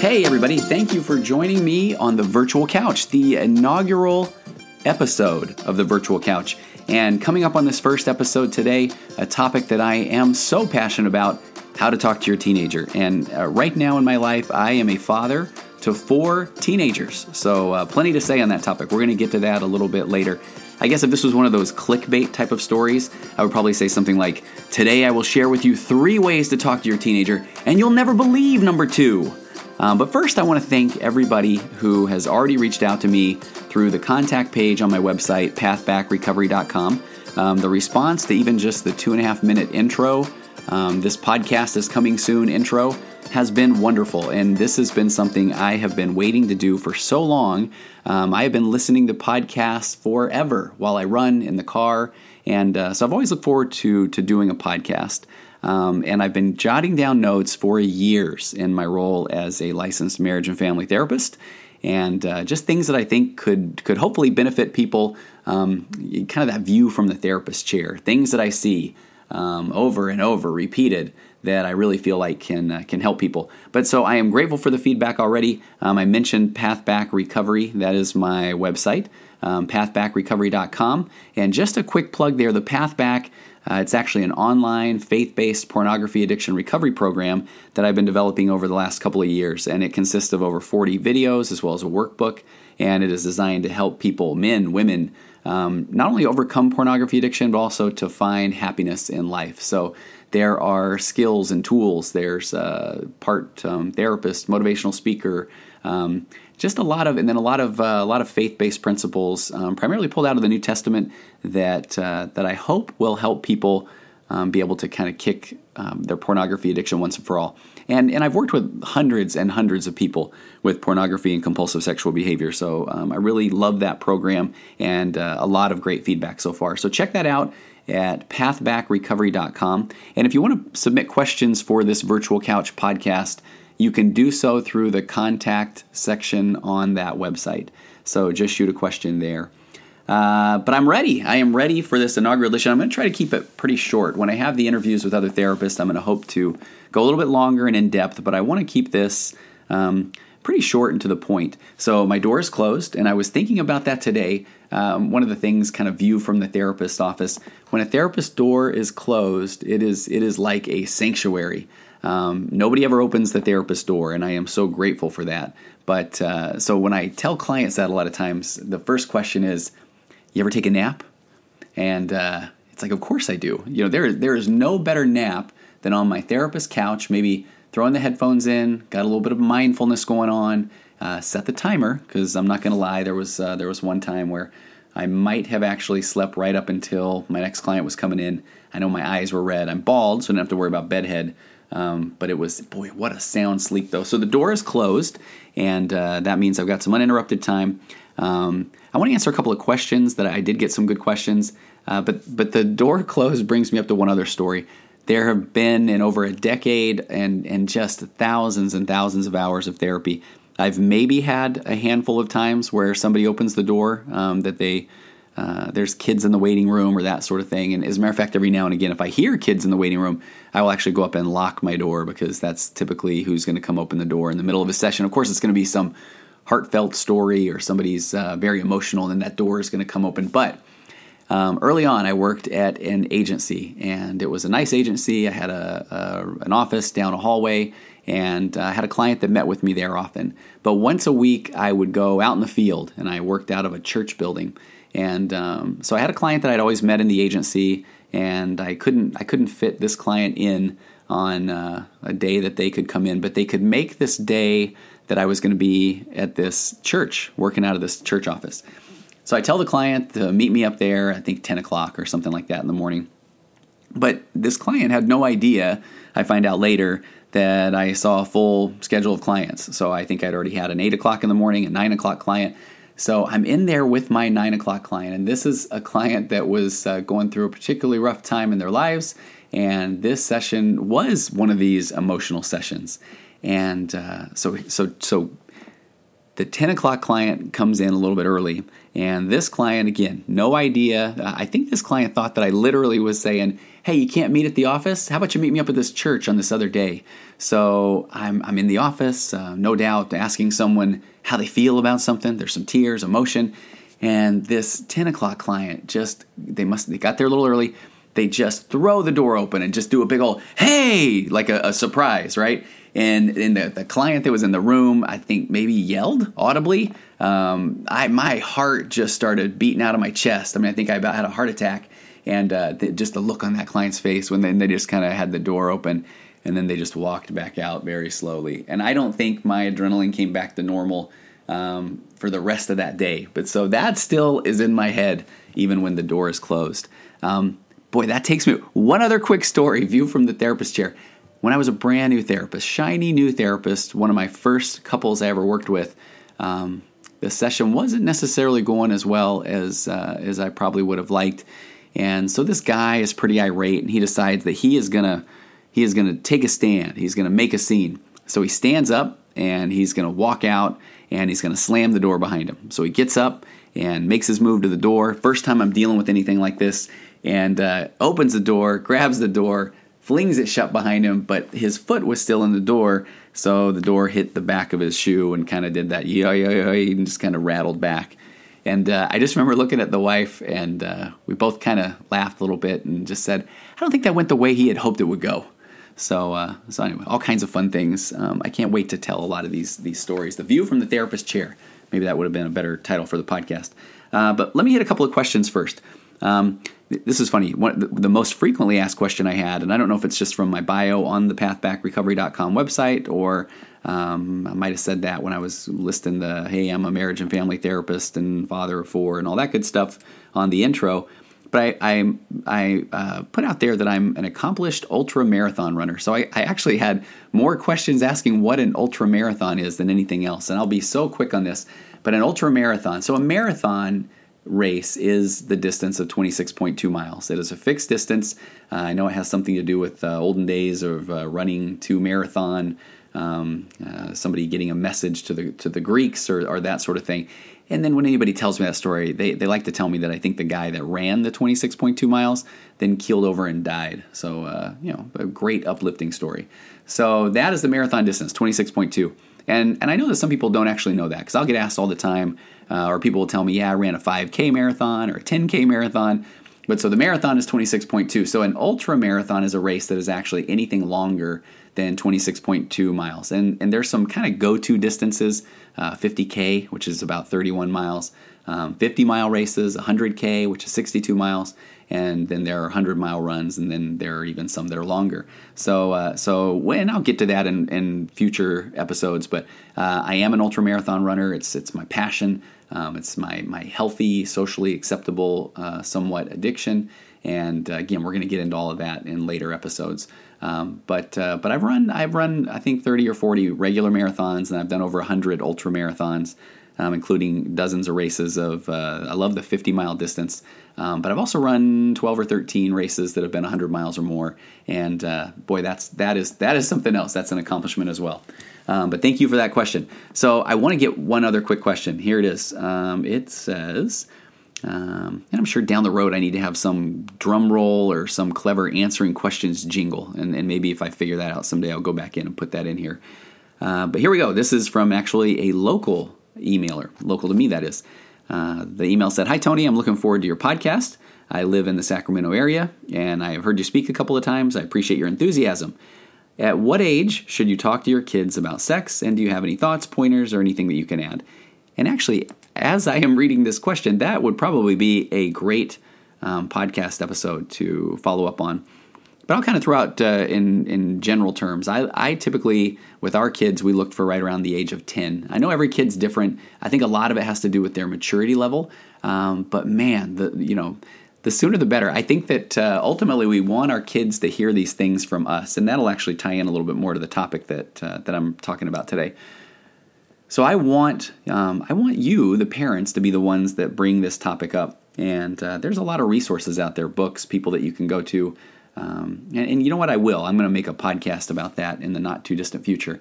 Hey, everybody, thank you for joining me on the Virtual Couch, the inaugural episode of the Virtual Couch. And coming up on this first episode today, a topic that I am so passionate about how to talk to your teenager. And uh, right now in my life, I am a father to four teenagers. So, uh, plenty to say on that topic. We're going to get to that a little bit later. I guess if this was one of those clickbait type of stories, I would probably say something like Today I will share with you three ways to talk to your teenager, and you'll never believe number two. Um, but first, I want to thank everybody who has already reached out to me through the contact page on my website, pathbackrecovery.com. Um, the response to even just the two and a half minute intro, um, this podcast is coming soon intro, has been wonderful. And this has been something I have been waiting to do for so long. Um, I have been listening to podcasts forever while I run in the car. And uh, so I've always looked forward to, to doing a podcast. Um, and I've been jotting down notes for years in my role as a licensed marriage and family therapist, and uh, just things that I think could could hopefully benefit people. Um, kind of that view from the therapist chair, things that I see um, over and over, repeated that I really feel like can uh, can help people. But so I am grateful for the feedback already. Um, I mentioned Pathback Recovery. That is my website, um, pathbackrecovery.com. And just a quick plug there: the Pathback uh, it's actually an online faith based pornography addiction recovery program that I've been developing over the last couple of years. And it consists of over 40 videos as well as a workbook. And it is designed to help people, men, women, um, not only overcome pornography addiction, but also to find happiness in life. So there are skills and tools. There's a part um, therapist, motivational speaker, um, just a lot of, and then a lot of uh, a lot of faith-based principles, um, primarily pulled out of the New Testament, that uh, that I hope will help people um, be able to kind of kick um, their pornography addiction once and for all. And and I've worked with hundreds and hundreds of people with pornography and compulsive sexual behavior, so um, I really love that program and uh, a lot of great feedback so far. So check that out at pathbackrecovery.com. And if you want to submit questions for this virtual couch podcast you can do so through the contact section on that website. So just shoot a question there. Uh, but I'm ready. I am ready for this inaugural edition. I'm going to try to keep it pretty short. When I have the interviews with other therapists, I'm going to hope to go a little bit longer and in depth, but I want to keep this um, pretty short and to the point. So my door is closed, and I was thinking about that today. Um, one of the things, kind of view from the therapist's office, when a therapist door is closed, it is it is like a sanctuary. Um, nobody ever opens the therapist door, and I am so grateful for that. But uh, so when I tell clients that a lot of times, the first question is, "You ever take a nap?" And uh, it's like, "Of course I do." You know, there there is no better nap than on my therapist couch, maybe throwing the headphones in, got a little bit of mindfulness going on, uh, set the timer because I'm not going to lie, there was uh, there was one time where I might have actually slept right up until my next client was coming in. I know my eyes were red. I'm bald, so I didn't have to worry about bedhead. Um, but it was, boy, what a sound sleep though. So the door is closed, and uh, that means I've got some uninterrupted time. Um, I want to answer a couple of questions that I did get some good questions, uh, but but the door closed brings me up to one other story. There have been in over a decade and and just thousands and thousands of hours of therapy. I've maybe had a handful of times where somebody opens the door um, that they uh, there's kids in the waiting room or that sort of thing. And as a matter of fact, every now and again, if I hear kids in the waiting room, I will actually go up and lock my door because that's typically who's going to come open the door in the middle of a session. Of course, it's going to be some heartfelt story or somebody's uh, very emotional, and that door is going to come open. But um, early on, I worked at an agency, and it was a nice agency. I had a, a an office down a hallway, and uh, I had a client that met with me there often. But once a week, I would go out in the field, and I worked out of a church building. And um, so I had a client that I'd always met in the agency, and I couldn't I couldn't fit this client in on uh, a day that they could come in, but they could make this day that I was going to be at this church, working out of this church office. So I tell the client to meet me up there, I think 10 o'clock or something like that in the morning. But this client had no idea, I find out later, that I saw a full schedule of clients. So I think I'd already had an 8 o'clock in the morning, a 9 o'clock client. So I'm in there with my nine o'clock client, and this is a client that was uh, going through a particularly rough time in their lives. And this session was one of these emotional sessions. And uh, so, so, so the 10 o'clock client comes in a little bit early. And this client, again, no idea. I think this client thought that I literally was saying, hey, you can't meet at the office? How about you meet me up at this church on this other day? So I'm, I'm in the office, uh, no doubt, asking someone how they feel about something. There's some tears, emotion. And this 10 o'clock client just, they must, they got there a little early. They just throw the door open and just do a big old, hey, like a, a surprise, right? And the, the client that was in the room, I think maybe yelled audibly. Um, I my heart just started beating out of my chest. I mean, I think I about had a heart attack, and uh, the, just the look on that client's face when they, they just kind of had the door open, and then they just walked back out very slowly. And I don't think my adrenaline came back to normal um, for the rest of that day. But so that still is in my head, even when the door is closed. Um, boy, that takes me. One other quick story, view from the therapist chair when I was a brand new therapist, shiny new therapist, one of my first couples I ever worked with, um, the session wasn't necessarily going as well as uh, as I probably would have liked, and so this guy is pretty irate, and he decides that he is gonna he is gonna take a stand. He's gonna make a scene. So he stands up and he's gonna walk out and he's gonna slam the door behind him. So he gets up and makes his move to the door. First time I'm dealing with anything like this, and uh, opens the door, grabs the door flings it shut behind him, but his foot was still in the door, so the door hit the back of his shoe and kind of did that yeah yeah yeah and just kind of rattled back. And uh, I just remember looking at the wife, and uh, we both kind of laughed a little bit and just said, "I don't think that went the way he had hoped it would go." So, uh, so anyway, all kinds of fun things. Um, I can't wait to tell a lot of these these stories. The view from the therapist chair. Maybe that would have been a better title for the podcast. Uh, but let me hit a couple of questions first. Um, this is funny. One, the, most frequently asked question I had, and I don't know if it's just from my bio on the pathbackrecovery.com website, or um, I might have said that when I was listing the hey, I'm a marriage and family therapist and father of four and all that good stuff on the intro. But I, I, I uh, put out there that I'm an accomplished ultra marathon runner. So I, I actually had more questions asking what an ultra marathon is than anything else. And I'll be so quick on this. But an ultra marathon, so a marathon race is the distance of 26.2 miles. It is a fixed distance. Uh, I know it has something to do with uh, olden days of uh, running to marathon, um, uh, somebody getting a message to the to the Greeks or, or, that sort of thing. And then when anybody tells me that story, they, they like to tell me that I think the guy that ran the 26.2 miles then keeled over and died. So, uh, you know, a great uplifting story. So that is the marathon distance, 26.2. And, and I know that some people don't actually know that because I'll get asked all the time, uh, or people will tell me, yeah, I ran a 5K marathon or a 10K marathon. But so the marathon is 26.2. So an ultra marathon is a race that is actually anything longer than 26.2 miles. And, and there's some kind of go to distances uh, 50K, which is about 31 miles, um, 50 mile races, 100K, which is 62 miles, and then there are 100 mile runs, and then there are even some that are longer. So, uh, so when I'll get to that in, in future episodes, but uh, I am an ultra marathon runner. It's it's my passion. Um, it's my my healthy, socially acceptable, uh, somewhat addiction. And uh, again, we're going to get into all of that in later episodes. Um, but uh, but I've run I've run I think 30 or 40 regular marathons, and I've done over 100 ultra marathons um, including dozens of races of. Uh, I love the 50 mile distance, um, but I've also run 12 or 13 races that have been 100 miles or more, and uh, boy, that's that is that is something else. That's an accomplishment as well. Um, but thank you for that question. So I want to get one other quick question. Here it is. Um, it says. Um, and I'm sure down the road I need to have some drum roll or some clever answering questions jingle. And, and, maybe if I figure that out someday, I'll go back in and put that in here. Uh, but here we go. This is from actually a local emailer, local to me, that is. Uh, the email said, Hi, Tony, I'm looking forward to your podcast. I live in the Sacramento area, and I have heard you speak a couple of times. I appreciate your enthusiasm. At what age should you talk to your kids about sex, and do you have any thoughts, pointers, or anything that you can add? And actually, as I am reading this question, that would probably be a great um, podcast episode to follow up on. But I'll kind of throw out uh, in in general terms. I, I typically with our kids we looked for right around the age of ten. I know every kid's different. I think a lot of it has to do with their maturity level. Um, but man, the you know the sooner the better. I think that uh, ultimately we want our kids to hear these things from us, and that'll actually tie in a little bit more to the topic that uh, that I'm talking about today. So I want um, I want you, the parents, to be the ones that bring this topic up. And uh, there's a lot of resources out there, books, people that you can go to. Um, and, and, you know what? I will. I'm going to make a podcast about that in the not too distant future.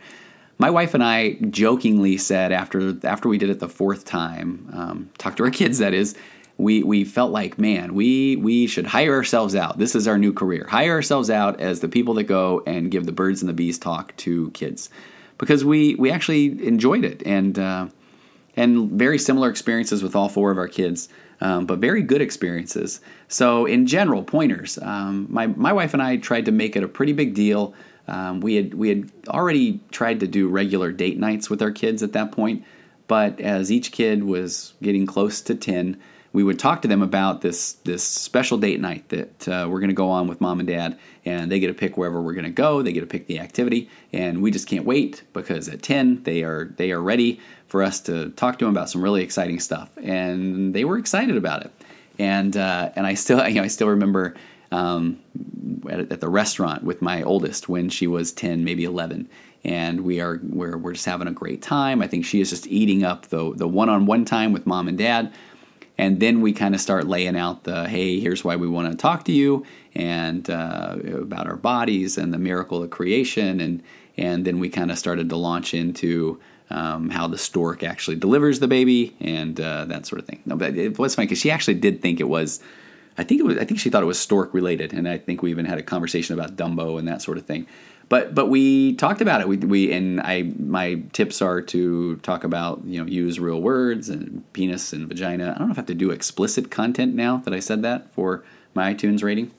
my wife and I jokingly said after after we did it the fourth time, um, talk to our kids. That is, we we felt like, man, we we should hire ourselves out. This is our new career. Hire ourselves out as the people that go and give the birds and the bees talk to kids, because we we actually enjoyed it and uh, and very similar experiences with all four of our kids. Um, but very good experiences. So, in general, pointers. Um, my my wife and I tried to make it a pretty big deal um, we had we had already tried to do regular date nights with our kids at that point, but as each kid was getting close to ten, we would talk to them about this this special date night that uh, we're going to go on with mom and dad, and they get to pick wherever we're going to go. They get to pick the activity, and we just can't wait because at ten they are they are ready for us to talk to them about some really exciting stuff, and they were excited about it. And uh, and I still you know I still remember um, at, at, the restaurant with my oldest when she was 10, maybe 11. And we are we're, we're just having a great time. I think she is just eating up the the one on one time with mom and dad. And then we kind of start laying out the hey, here's why we want to talk to you, and uh, about our bodies and the miracle of creation, and and then we kind of started to launch into um, how the stork actually delivers the baby and uh, that sort of thing. No, but it was funny because she actually did think it was I think it was. I think she thought it was stork related, and I think we even had a conversation about Dumbo and that sort of thing. But but we talked about it. We, we and I my tips are to talk about you know use real words and penis and vagina. I don't know if I have to do explicit content now that I said that for my iTunes rating.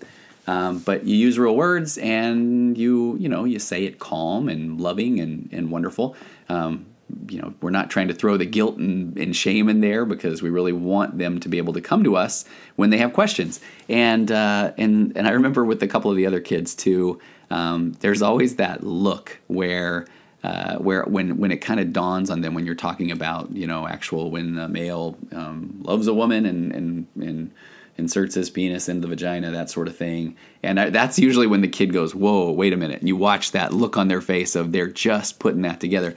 Um, but you use real words and you you know you say it calm and loving and, and wonderful. Um, you know, we're not trying to throw the guilt and, and, shame in there because we really want them to be able to come to us when they have questions. And uh, and and I remember with a couple of the other kids too. Um, there's always that look where. Uh, where when when it kind of dawns on them when you're talking about you know actual when a male um, loves a woman and and and inserts his penis into the vagina that sort of thing and I, that's usually when the kid goes whoa wait a minute and you watch that look on their face of they're just putting that together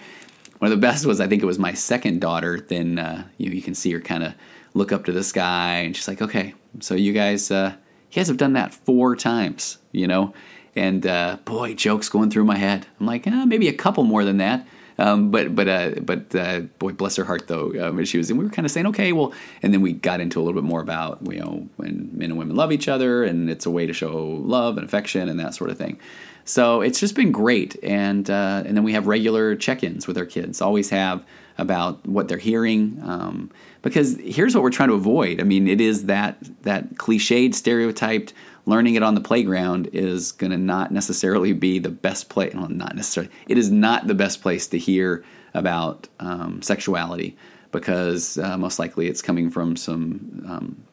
one of the best was I think it was my second daughter. Then uh, you you can see her kind of look up to the sky, and she's like, "Okay, so you guys, uh, you guys have done that four times, you know." And uh, boy, jokes going through my head. I'm like, eh, maybe a couple more than that. Um, but but uh, but uh, boy, bless her heart though. Um, she was, and we were kind of saying, okay, well, and then we got into a little bit more about you know when men and women love each other, and it's a way to show love and affection and that sort of thing. So it's just been great, and uh, and then we have regular check-ins with our kids. Always have about what they're hearing, um, because here's what we're trying to avoid. I mean, it is that that cliched, stereotyped learning it on the playground is going to not necessarily be the best place. Well, not necessarily. It is not the best place to hear about um, sexuality because uh, most likely it's coming from some um,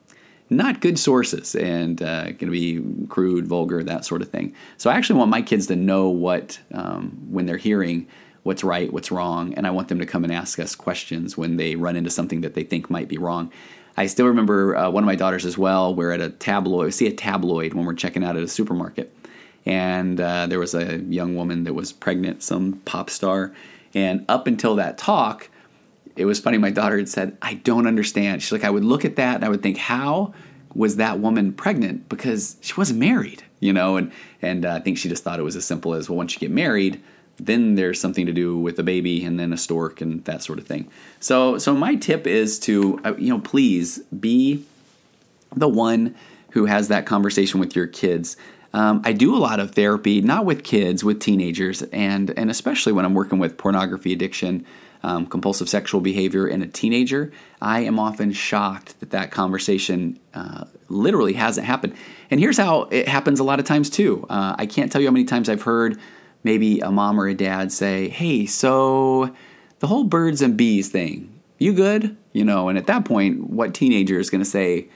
not good sources and uh, going to be crude, vulgar, that sort of thing. So I actually want my kids to know what, um, when they're hearing what's right, what's wrong, and I want them to come and ask us questions when they run into something that they think might be wrong. I still remember uh, one of my daughters as well. We're at a tabloid, we see a tabloid when we're checking out at a supermarket. And uh, there was a young woman that was pregnant, some pop star. And up until that talk, it was funny. My daughter had said, I don't understand. She's like, I would look at that and I would think, how was that woman pregnant? Because she wasn't married, you know? And, and uh, I think she just thought it was as simple as, well, once you get married, then there's something to do with a baby and then a stork and that sort of thing. So, so my tip is to, uh, you know, please be the one who has that conversation with your kids. Um, I do a lot of therapy, not with kids, with teenagers, and and especially when I'm working with pornography addiction um, compulsive sexual behavior in a teenager, I am often shocked that that conversation uh, literally hasn't happened. And here's how it happens a lot of times too. Uh, I can't tell you how many times I've heard maybe a mom or a dad say, "Hey, so the whole birds and bees thing, you good?" You know, and at that point, what teenager is going to say?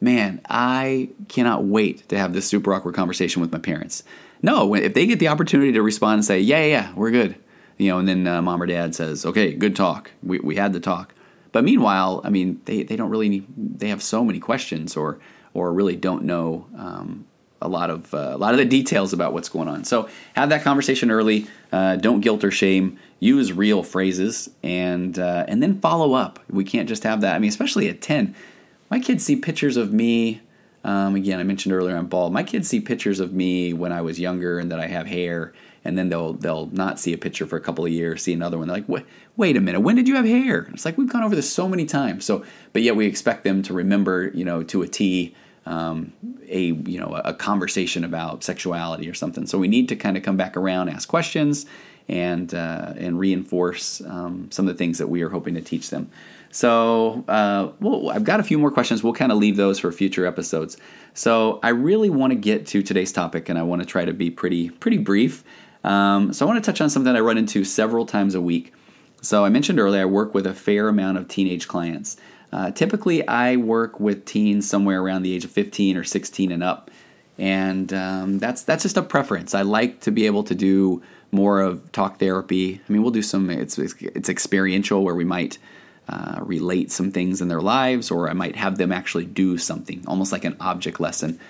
Man, I cannot wait to have this super awkward conversation with my parents. No, if they get the opportunity to respond and say, yeah, yeah, yeah we're good, you know, and then uh, mom or dad says, "Okay, good talk. We we had the talk." But meanwhile, I mean, they, they don't really need, they have so many questions or or really don't know um, a lot of uh, a lot of the details about what's going on. So have that conversation early. Uh, don't guilt or shame. Use real phrases and uh, and then follow up. We can't just have that. I mean, especially at ten, my kids see pictures of me Um, again, I mentioned earlier I'm bald. My kids see pictures of me when I was younger and that I have hair, and then they'll they'll not see a picture for a couple of years, see another one. They're like, wait, wait a minute, when did you have hair? It's like we've gone over this so many times. So, but yet we expect them to remember, you know, to a T, um, a you know a conversation about sexuality or something. So we need to kind of come back around, ask questions, and uh, and reinforce um, some of the things that we are hoping to teach them. So, uh, well, I've got a few more questions. We'll kind of leave those for future episodes. So, I really want to get to today's topic, and I want to try to be pretty pretty brief. Um, so, I want to touch on something I run into several times a week. So, I mentioned earlier I work with a fair amount of teenage clients. Uh, typically, I work with teens somewhere around the age of 15 or 16 and up, and um, that's that's just a preference. I like to be able to do more of talk therapy. I mean, we'll do some. It's it's experiential where we might uh, relate some things in their lives, or I might have them actually do something, almost like an object lesson.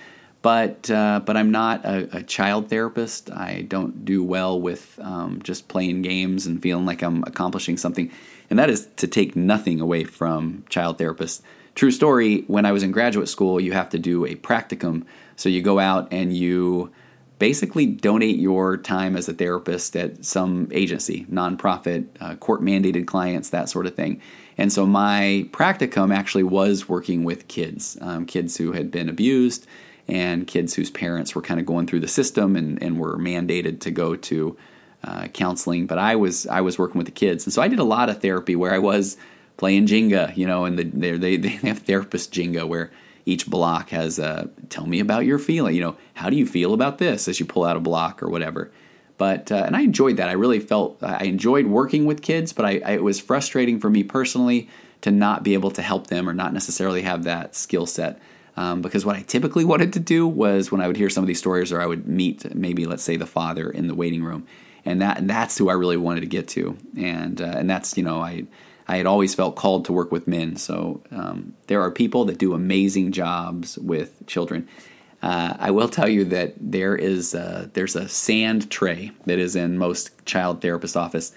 But uh, but I'm not a, a, child therapist. I don't do well with um, just playing games and feeling like I'm accomplishing something. And that is to take nothing away from child therapists. True story. When I was in graduate school, you have to do a practicum. So you go out and you basically donate your time as a therapist at some agency, nonprofit, uh, court mandated clients, that sort of thing. And so my practicum actually was working with kids, um, kids who had been abused and kids whose parents were kind of going through the system and, and were mandated to go to uh, counseling. But I was I was working with the kids, and so I did a lot of therapy where I was playing Jenga, you know, and the, they they have therapist Jenga where each block has a tell me about your feeling. You know, how do you feel about this as you pull out a block or whatever. But uh, and I enjoyed that. I really felt I enjoyed working with kids, but I, I, it was frustrating for me personally to not be able to help them or not necessarily have that skill set. Um, because what I typically wanted to do was when I would hear some of these stories, or I would meet maybe let's say the father in the waiting room, and that and that's who I really wanted to get to, and uh, and that's you know I I had always felt called to work with men. So um, there are people that do amazing jobs with children. Uh, I will tell you that there is a, there's a sand tray that is in most child therapist office,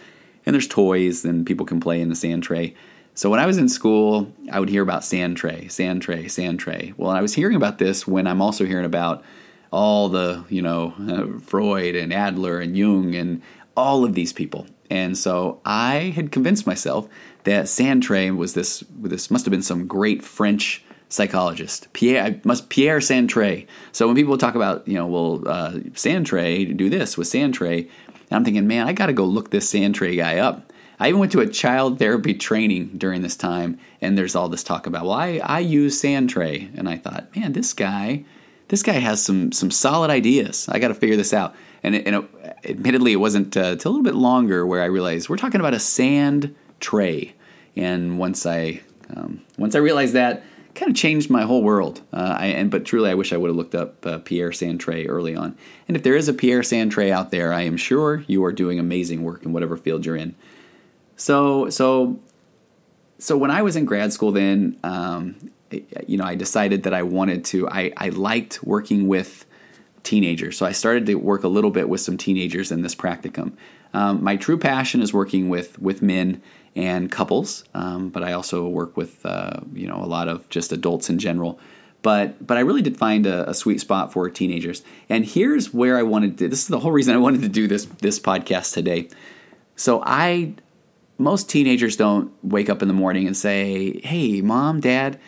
and there's toys and people can play in the sand tray. So when I was in school, I would hear about sand tray, sand tray, sand tray. Well, I was hearing about this when I'm also hearing about all the you know uh, Freud and Adler and Jung and all of these people. And so I had convinced myself that Sandtray was this this must have been some great French psychologist Pierre must Pierre Sandtray. So when people talk about you know well uh, Sandtray do this with Sandtray, I'm thinking man I got to go look this Sandtray guy up. I even went to a child therapy training during this time, and there's all this talk about well I I use Sandtray, and I thought man this guy this guy has some some solid ideas. I got to figure this out. And, it, and it, admittedly, it wasn't uh, until a little bit longer where I realized we're talking about a sand tray. And once I um, once I realized that, kind of changed my whole world. Uh, I, and but truly, I wish I would have looked up uh, Pierre Sandtray early on. And if there is a Pierre Sandtray out there, I am sure you are doing amazing work in whatever field you're in. So so so when I was in grad school, then um, you know I decided that I wanted to. I I liked working with teenagers, so I started to work a little bit with some teenagers in this practicum. Um, my true passion is working with with men and couples, um, but I also work with uh, you know a lot of just adults in general. But but I really did find a, a, sweet spot for teenagers. And here's where I wanted to. This is the whole reason I wanted to do this this podcast today. So I most teenagers don't wake up in the morning and say, "Hey, mom, dad."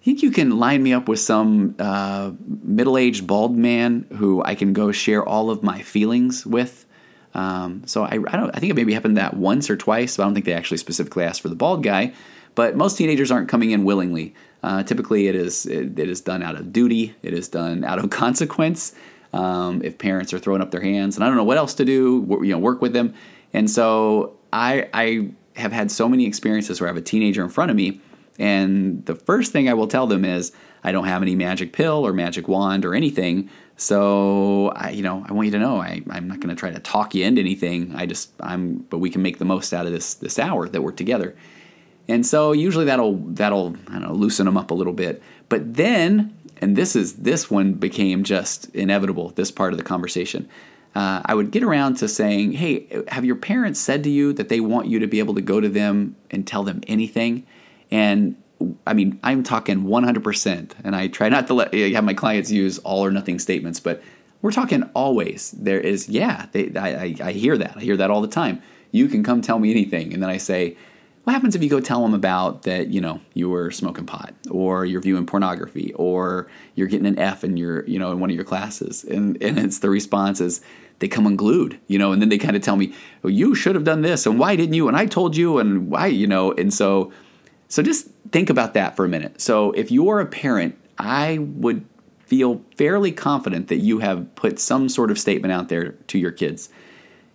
I think you can line me up with some uh, middle aged bald man who I can go share all of my feelings with um, so I, I, don't. I think it maybe happened that once or twice. But I don't think they actually specifically asked for the bald guy. But most teenagers aren't coming in willingly. Uh, typically, it is it, it is done out of duty. It is done out of consequence. Um, if parents are throwing up their hands, and I don't know what else to do, you know, work with them. And so I I have had so many experiences where I have a teenager in front of me, and the first thing I will tell them is I don't have any magic pill or magic wand or anything. So I, you know, I want you to know I, I'm not going to try to talk you into anything. I just I'm, but we can make the most out of this this hour that we're together. And so usually that'll that'll I don't know loosen them up a little bit. But then, and this is this one became just inevitable. This part of the conversation. Uh, I would get around to saying, "Hey, have your parents said to you that they want you to be able to go to them and tell them anything?" And I mean, I'm talking 100%, and I try not to let have my clients use all or nothing statements, but we're talking always. There is, yeah, they, I, I hear that. I hear that all the time. You can come tell me anything. And then I say, what happens if you go tell them about that, you know, you were smoking pot or you're viewing pornography or you're getting an F in your, you know, in one of your classes? And, and it's the response is, they come unglued, you know, and then they kind of tell me, well, you should have done this, and why didn't you? And I told you, and why, you know, and so, so just think about that for a minute. So if you're a parent, I would feel fairly confident that you have put some sort of statement out there to your kids.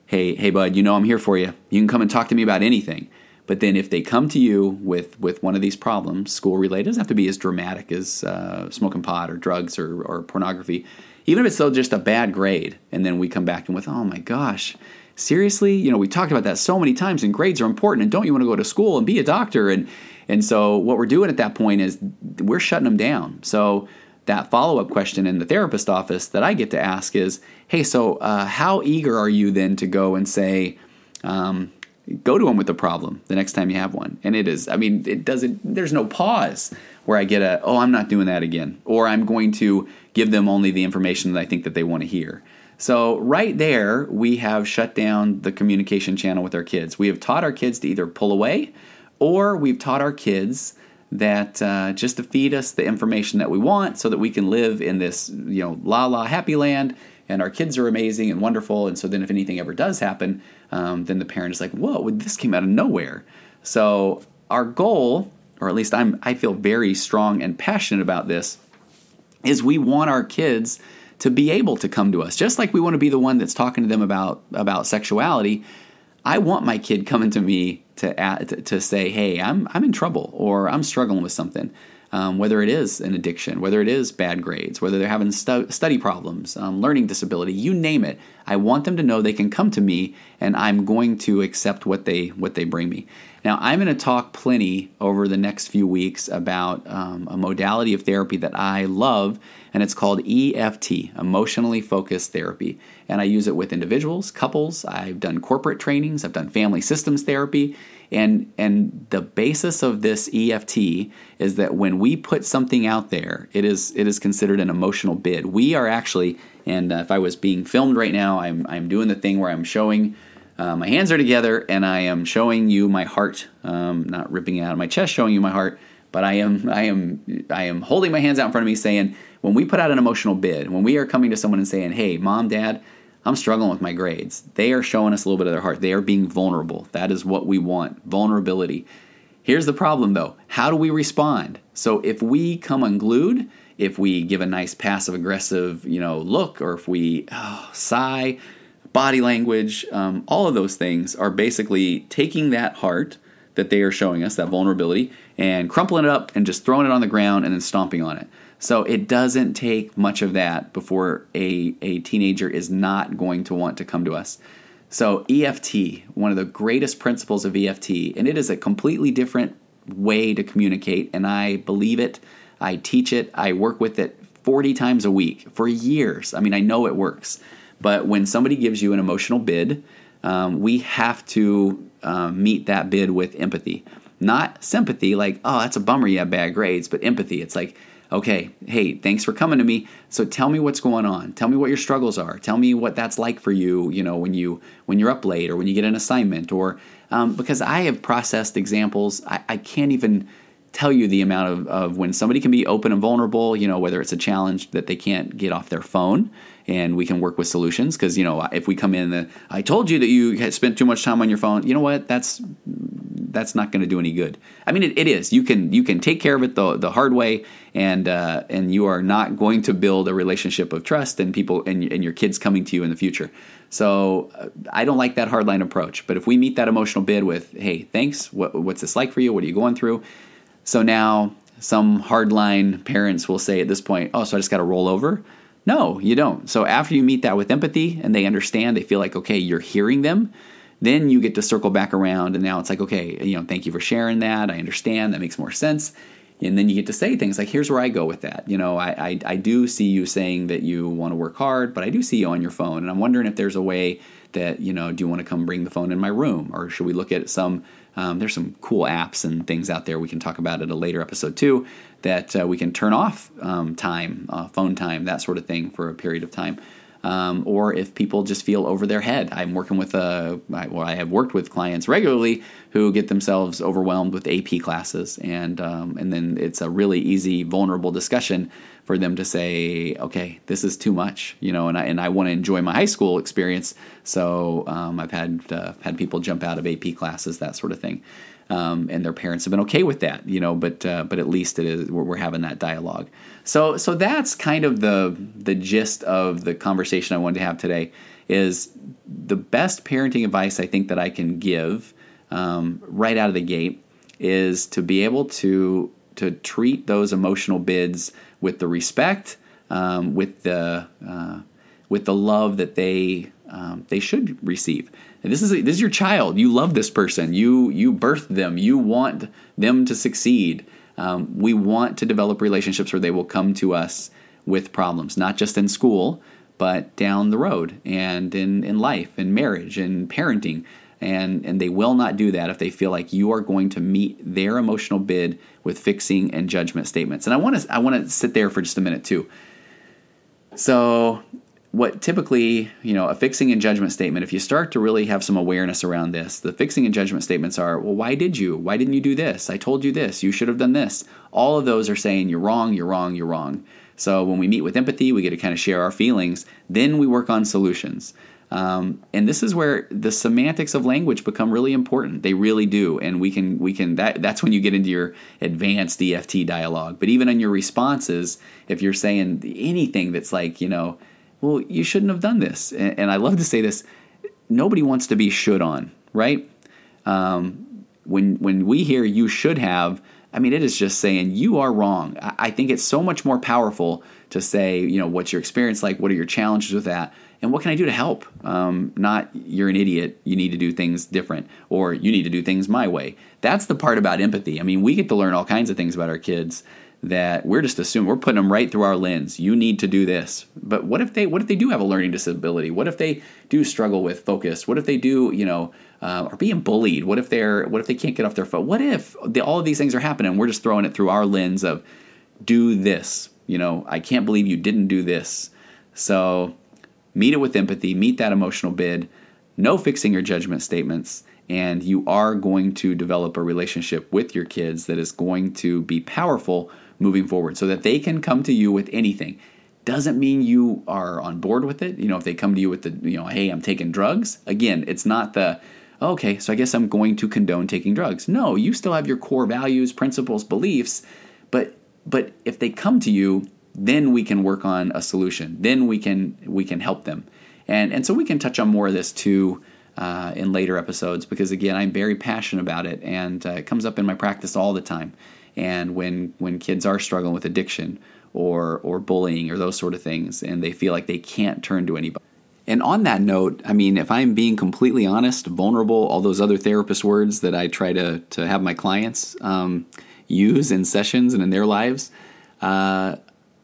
Hey, hey, bud, you know I'm here for you. You can come and talk to me about anything. But then if they come to you with, with one of these problems, school related, doesn't have to be as dramatic as uh, smoking pot or drugs or, or pornography even if it's still just a bad grade, and then we come back and with, oh my gosh, seriously, you know, we talked about that so many times, and grades are important, and don't you want to go to school and be a doctor? And and so what we're doing at that point is we're shutting them down. So that follow up question in the therapist office that I get to ask is, hey, so uh, how eager are you then to go and say, um, go to them with the problem the next time you have one? And it is, I mean, it doesn't. There's no pause where I get a, oh, I'm not doing that again, or I'm going to give them only the information that I think that they want to hear. So right there, we have shut down the communication channel with our kids. We have taught our kids to either pull away, or we've taught our kids that uh, just to feed us the information that we want, so that we can live in this you know la la happy land, and our kids are amazing and wonderful. And so then, if anything ever does happen, um, then the parent is like, "Whoa, this came out of nowhere." So our goal, or at least I'm, I feel very strong and passionate about this, is we want our kids to be able to come to us just like we want to be the one that's talking to them about about sexuality i want my kid coming to me to add, to, say hey i'm i'm in trouble or i'm struggling with something um, whether it is an addiction whether it is bad grades whether they're having stu- study problems um, learning disability you name it i want them to know they can come to me and i'm going to accept what they what they bring me now, I'm going to talk plenty over the next few weeks about um, a modality of therapy that I love, and it's called EFT, Emotionally Focused Therapy. And I use it with individuals, couples. I've done corporate trainings, I've done family systems therapy. And, and the basis of this EFT is that when we put something out there, it is, it is considered an emotional bid. We are actually, and if I was being filmed right now, I'm, I'm doing the thing where I'm showing uh, my hands are together, and I am showing you my heart. Um, not ripping it out of my chest, showing you my heart, but I am, I am, I am holding my hands out in front of me, saying, when we put out an emotional bid, when we are coming to someone and saying, "Hey, mom, dad, I'm struggling with my grades," they are showing us a little bit of their heart. They are being vulnerable. That is what we want: vulnerability. Here's the problem, though. How do we respond? So if we come unglued, if we give a nice passive aggressive, you know, look, or if we oh, sigh body language, um, all of those things are basically taking that heart that they are showing us, that vulnerability, and crumpling it up and just throwing it on the ground and then stomping on it. So it doesn't take much of that before a, a teenager is not going to want to come to us. So, EFT, one of the greatest principles of EFT, and it is a completely different way to communicate, and I believe it. I teach it, I work with it 40 times a week for years. I mean, I know it works. But when somebody gives you an emotional bid, um, we have to um, meet that bid with empathy. Not sympathy, like, oh, that's a bummer you have bad grades, but empathy. It's like, okay, hey, thanks for coming to me. So tell me what's going on. Tell me what your struggles are. Tell me what that's like for you, you know, when you when you're up late or when you get an assignment or um, because I have processed examples, I, I can't even tell you the amount of, of when somebody can be open and vulnerable, you know, whether it's a challenge that they can't get off their phone and we can work with solutions. Because, you know, if we come in, the, I told you that you spent too much time on your phone, you know what? That's that's not going to do any good. I mean, it, it is. You can you can take care of it the, the hard way, and uh, and you are not going to build a relationship of trust and people and, and your kids coming to you in the future. So uh, I don't like that hardline approach. But if we meet that emotional bid with, hey, thanks. What, what's this like for you? What are you going through? So now some hardline parents will say at this point, oh, so I just got to roll over. No, you don't. So after you meet that with empathy and they understand, they feel like, okay, you're hearing them, then you get to circle back around and now it's like, okay, you know, thank you for sharing that. I understand. That makes more sense. and then you get to say things like, "Here's where I go with that." You know, I, I I do see you saying that you want to work hard, but I do see you on your phone, and I'm wondering if there's a way that you know, do you want to come bring the phone in my room, or should we look at some? Um, there's some cool apps and things out there we can talk about at a later episode too that uh, we can turn off um, time, uh, phone time, that sort of thing for a period of time um, or if people just feel over their head. I'm working with a, well, I have worked with clients regularly who get themselves overwhelmed with AP classes, and um, and then it's a really easy, vulnerable discussion for them to say, okay, this is too much, you know, and I and I want to enjoy my high school experience, so um, I've had uh, had people jump out of AP classes, that sort of thing. Um, and their parents have been okay with that, you know. But uh, but at least it is we're, we're, having that dialogue. So so that's kind of the the gist of the conversation I wanted to have today. Is the best parenting advice I think that I can give um, right out of the gate is to be able to to treat those emotional bids with the respect, um, with the uh, with the love that they um, they should receive. This is a, this is your child. You love this person. You you birthed them. You want them to succeed. Um, we want to develop relationships where they will come to us with problems, not just in school, but down the road and in, in life, in marriage, in parenting. And, and they will not do that if they feel like you are going to meet their emotional bid with fixing and judgment statements. And I want to I want to sit there for just a minute too. So what typically, you know, a fixing and judgment statement, if you start to really have some awareness around this, the fixing and judgment statements are, well, why did you? Why didn't you do this? I told you this. You should have done this. All of those are saying you're wrong, you're wrong, you're wrong. So when we meet with empathy, we get to kind of share our feelings. Then we work on solutions. Um, and this is where the semantics of language become really important. They really do, and we can we can that that's when you get into your advanced EFT dialogue. But even in your responses, if you're saying anything that's like you know well, you shouldn't have done this. And, and I love to say this nobody wants to be should on, right? Um, when, when we hear you should have, I mean, it is just saying you are wrong. I, I think it's so much more powerful to say, you know, what's your experience like? What are your challenges with that? And what can I do to help? Um, not you're an idiot. You need to do things different, or you need to do things my way. That's the part about empathy. I mean, we get to learn all kinds of things about our kids that we're just assuming we're putting them right through our lens. You need to do this. But what if they what if they do have a learning disability? What if they do struggle with focus? What if they do you know uh, are being bullied? What if they're what if they can't get off their foot? What if the, all of these things are happening? We're just throwing it through our lens of do this. You know, I can't believe you didn't do this. So meet it with empathy. Meet that emotional bid. No fixing your judgment statements and you are going to develop a relationship with your kids that is going to be powerful moving forward so that they can come to you with anything. Doesn't mean you are on board with it. You know, if they come to you with the, you know, hey, I'm taking drugs, again, it's not the, okay, so I guess I'm going to condone taking drugs. No, you still have your core values, principles, beliefs, but but if they come to you, then we can work on a solution. Then we can we can help them. And and so we can touch on more of this too uh, in later episodes because again, I'm very passionate about it and uh, it comes up in my practice all the time and when when kids are struggling with addiction or or bullying or those sort of things and they feel like they can't turn to anybody. And on that note i mean if i'm being completely honest vulnerable all those other therapist words that i try to to have my clients um, use in sessions and in their lives uh,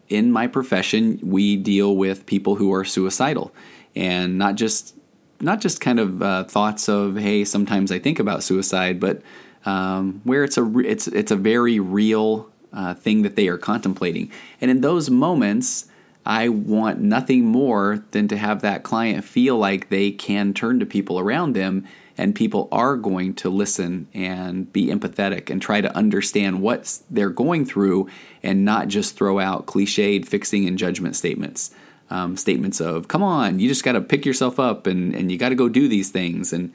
in my profession we deal with people who are suicidal. And not just not just kind of uh, thoughts of hey sometimes i think about suicide but um, where it's a it's it's a very real uh, thing that they are contemplating. And in those moments, I want nothing more than to have that client feel like they can turn to people around them and people are going to listen and be empathetic and try to understand what they're going through and not just throw out cliched fixing and judgment statements. Um, statements of, come on, you just got to pick yourself up and, and you got to go do these things. And,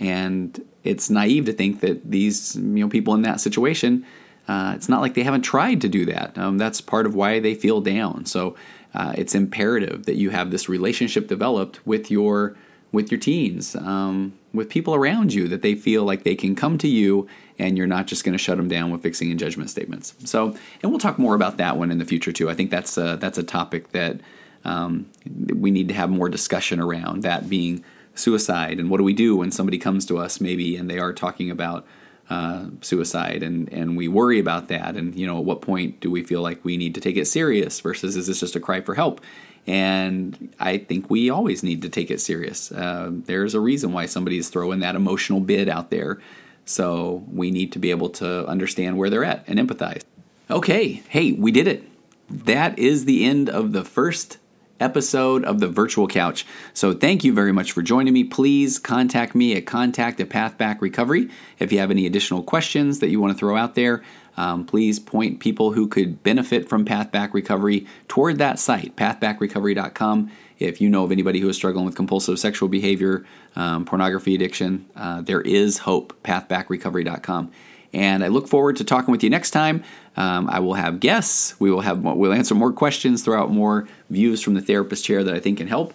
and it's naive to think that these you know people in that situation uh, it's not like they haven't tried to do that. Um, that's part of why they feel down. So uh, it's imperative that you have this relationship developed with your with your teens um, with people around you that they feel like they can come to you and you're not just going to shut them down with fixing and judgment statements. So and we'll talk more about that one in the future too. I think that's a, that's a topic that um, we need to have more discussion around that being suicide and what do we do when somebody comes to us maybe and they are talking about uh, suicide, and and we worry about that. And you know, at what point do we feel like we need to take it serious versus is this just a cry for help? And I think we always need to take it serious. Uh, there's a reason why somebody's throwing that emotional bid out there. So we need to be able to understand where they're at and empathize. Okay, hey, we did it. That is the end of the first episode of the virtual couch. So thank you very much for joining me. Please contact me at contact at Pathback Recovery if you have any additional questions that you want to throw out there. Um, please point people who could benefit from Pathback Recovery toward that site, pathbackrecovery.com. If you know of anybody who is struggling with compulsive sexual behavior, um, pornography addiction, uh, there is hope, pathbackrecovery.com. And I look forward to talking with you next time. Um, I will have guests. We will have we'll answer more questions, throw out more views from the therapist chair that I think can help.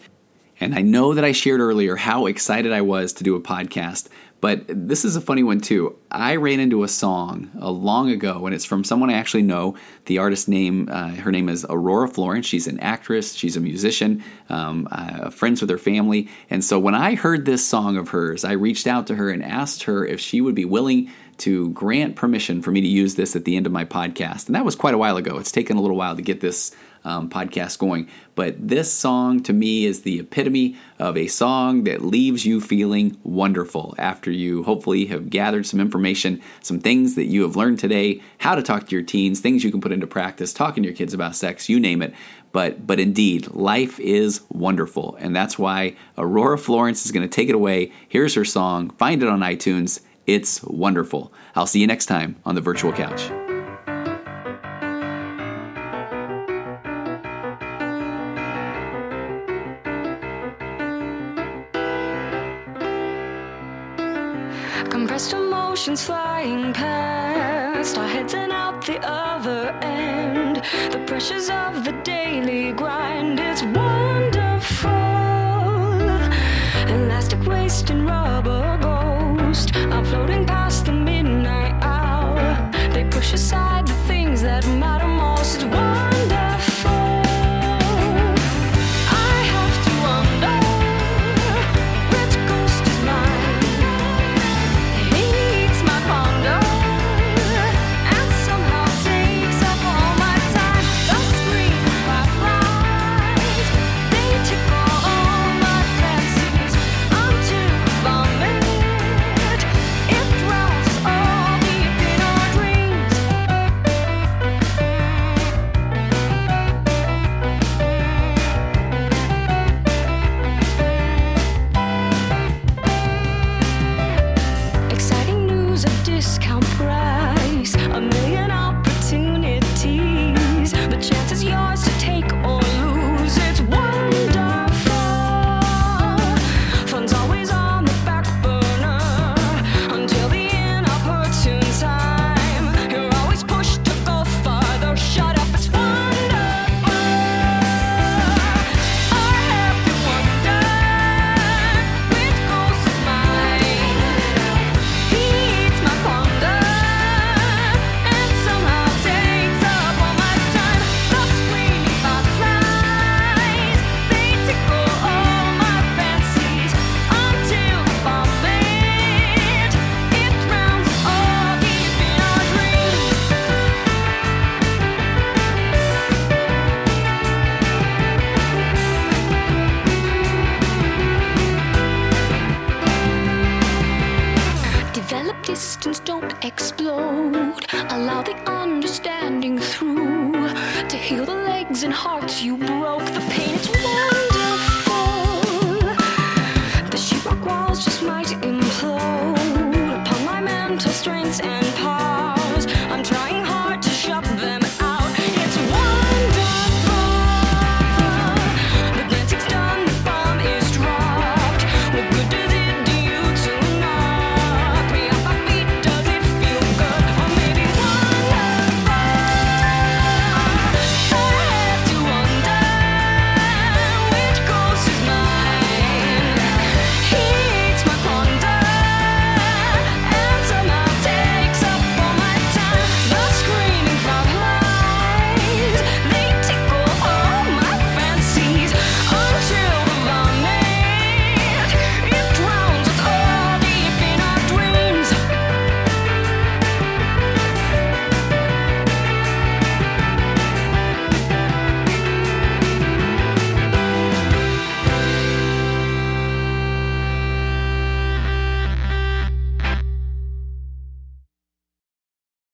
And I know that I shared earlier how excited I was to do a podcast, but this is a funny one too. I ran into a song a long ago, and it's from someone I actually know. The artist name, uh, her name is Aurora Florence. She's an actress, she's a musician, um, uh, friends with her family. And so when I heard this song of hers, I reached out to her and asked her if she would be willing to grant permission for me to use this at the end of my podcast. And that was quite a while ago. It's taken a little while to get this um, podcast going. But this song to me is the epitome of a song that leaves you feeling wonderful after you hopefully have gathered some information, some things that you have learned today, how to talk to your teens, things you can put into practice, talking to your kids about sex, you name it. But, but indeed, life is wonderful. And that's why Aurora Florence is going to take it away. Here's her song. Find it on iTunes. It's wonderful. I'll see you next time on the virtual couch. Compressed emotions flying past, our heads and out the other end. The pressures of the daily grind, it's floating past